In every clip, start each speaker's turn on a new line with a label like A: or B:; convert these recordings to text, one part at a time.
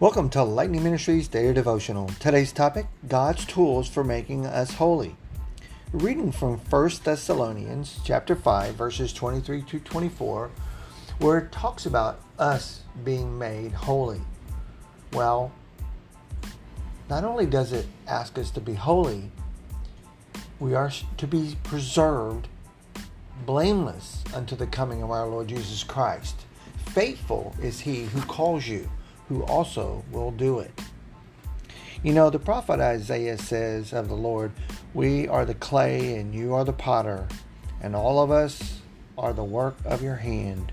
A: Welcome to Lightning Ministries Daily Devotional. Today's topic God's tools for making us holy. Reading from 1 Thessalonians chapter 5 verses 23 to 24 where it talks about us being made holy. Well, not only does it ask us to be holy, we are to be preserved blameless unto the coming of our Lord Jesus Christ. Faithful is he who calls you who also will do it. You know, the prophet Isaiah says of the Lord, We are the clay and you are the potter, and all of us are the work of your hand.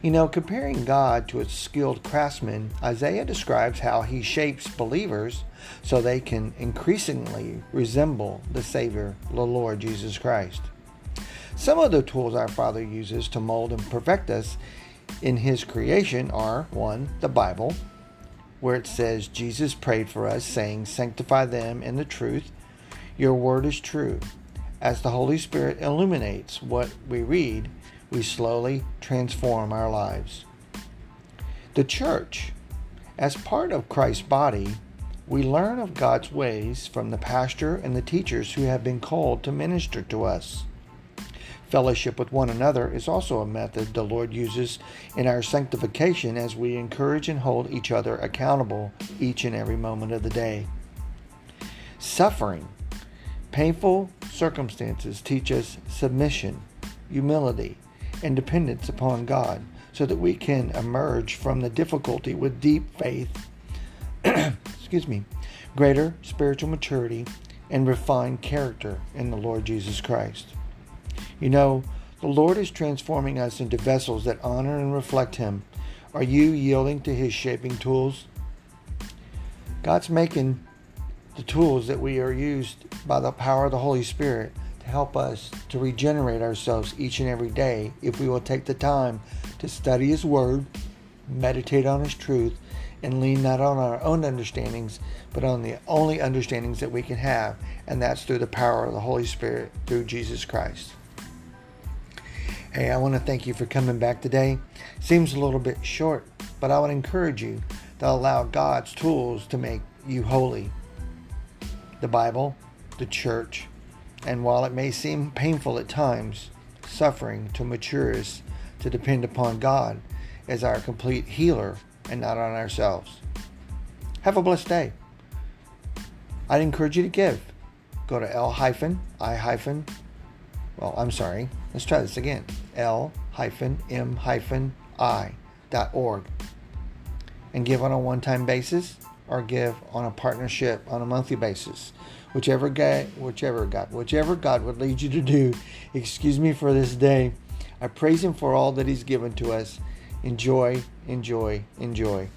A: You know, comparing God to a skilled craftsman, Isaiah describes how he shapes believers so they can increasingly resemble the Savior, the Lord Jesus Christ. Some of the tools our Father uses to mold and perfect us in his creation are one, the Bible, where it says Jesus prayed for us, saying, Sanctify them in the truth. Your word is true. As the Holy Spirit illuminates what we read, we slowly transform our lives. The church, as part of Christ's body, we learn of God's ways from the pastor and the teachers who have been called to minister to us. Fellowship with one another is also a method the Lord uses in our sanctification as we encourage and hold each other accountable each and every moment of the day. Suffering. Painful circumstances teach us submission, humility, and dependence upon God so that we can emerge from the difficulty with deep faith, excuse me, greater spiritual maturity, and refined character in the Lord Jesus Christ. You know, the Lord is transforming us into vessels that honor and reflect Him. Are you yielding to His shaping tools? God's making the tools that we are used by the power of the Holy Spirit to help us to regenerate ourselves each and every day if we will take the time to study His Word, meditate on His truth, and lean not on our own understandings, but on the only understandings that we can have, and that's through the power of the Holy Spirit through Jesus Christ. Hey, I want to thank you for coming back today. Seems a little bit short, but I would encourage you to allow God's tools to make you holy. The Bible, the church, and while it may seem painful at times, suffering to mature us to depend upon God as our complete healer and not on ourselves. Have a blessed day. I'd encourage you to give. Go to L hyphen I hyphen well, I'm sorry. Let's try this again. L hyphen M hyphen I dot org. And give on a one time basis or give on a partnership on a monthly basis. Whichever God, whichever God, whichever God would lead you to do. Excuse me for this day. I praise Him for all that He's given to us. Enjoy, enjoy, enjoy.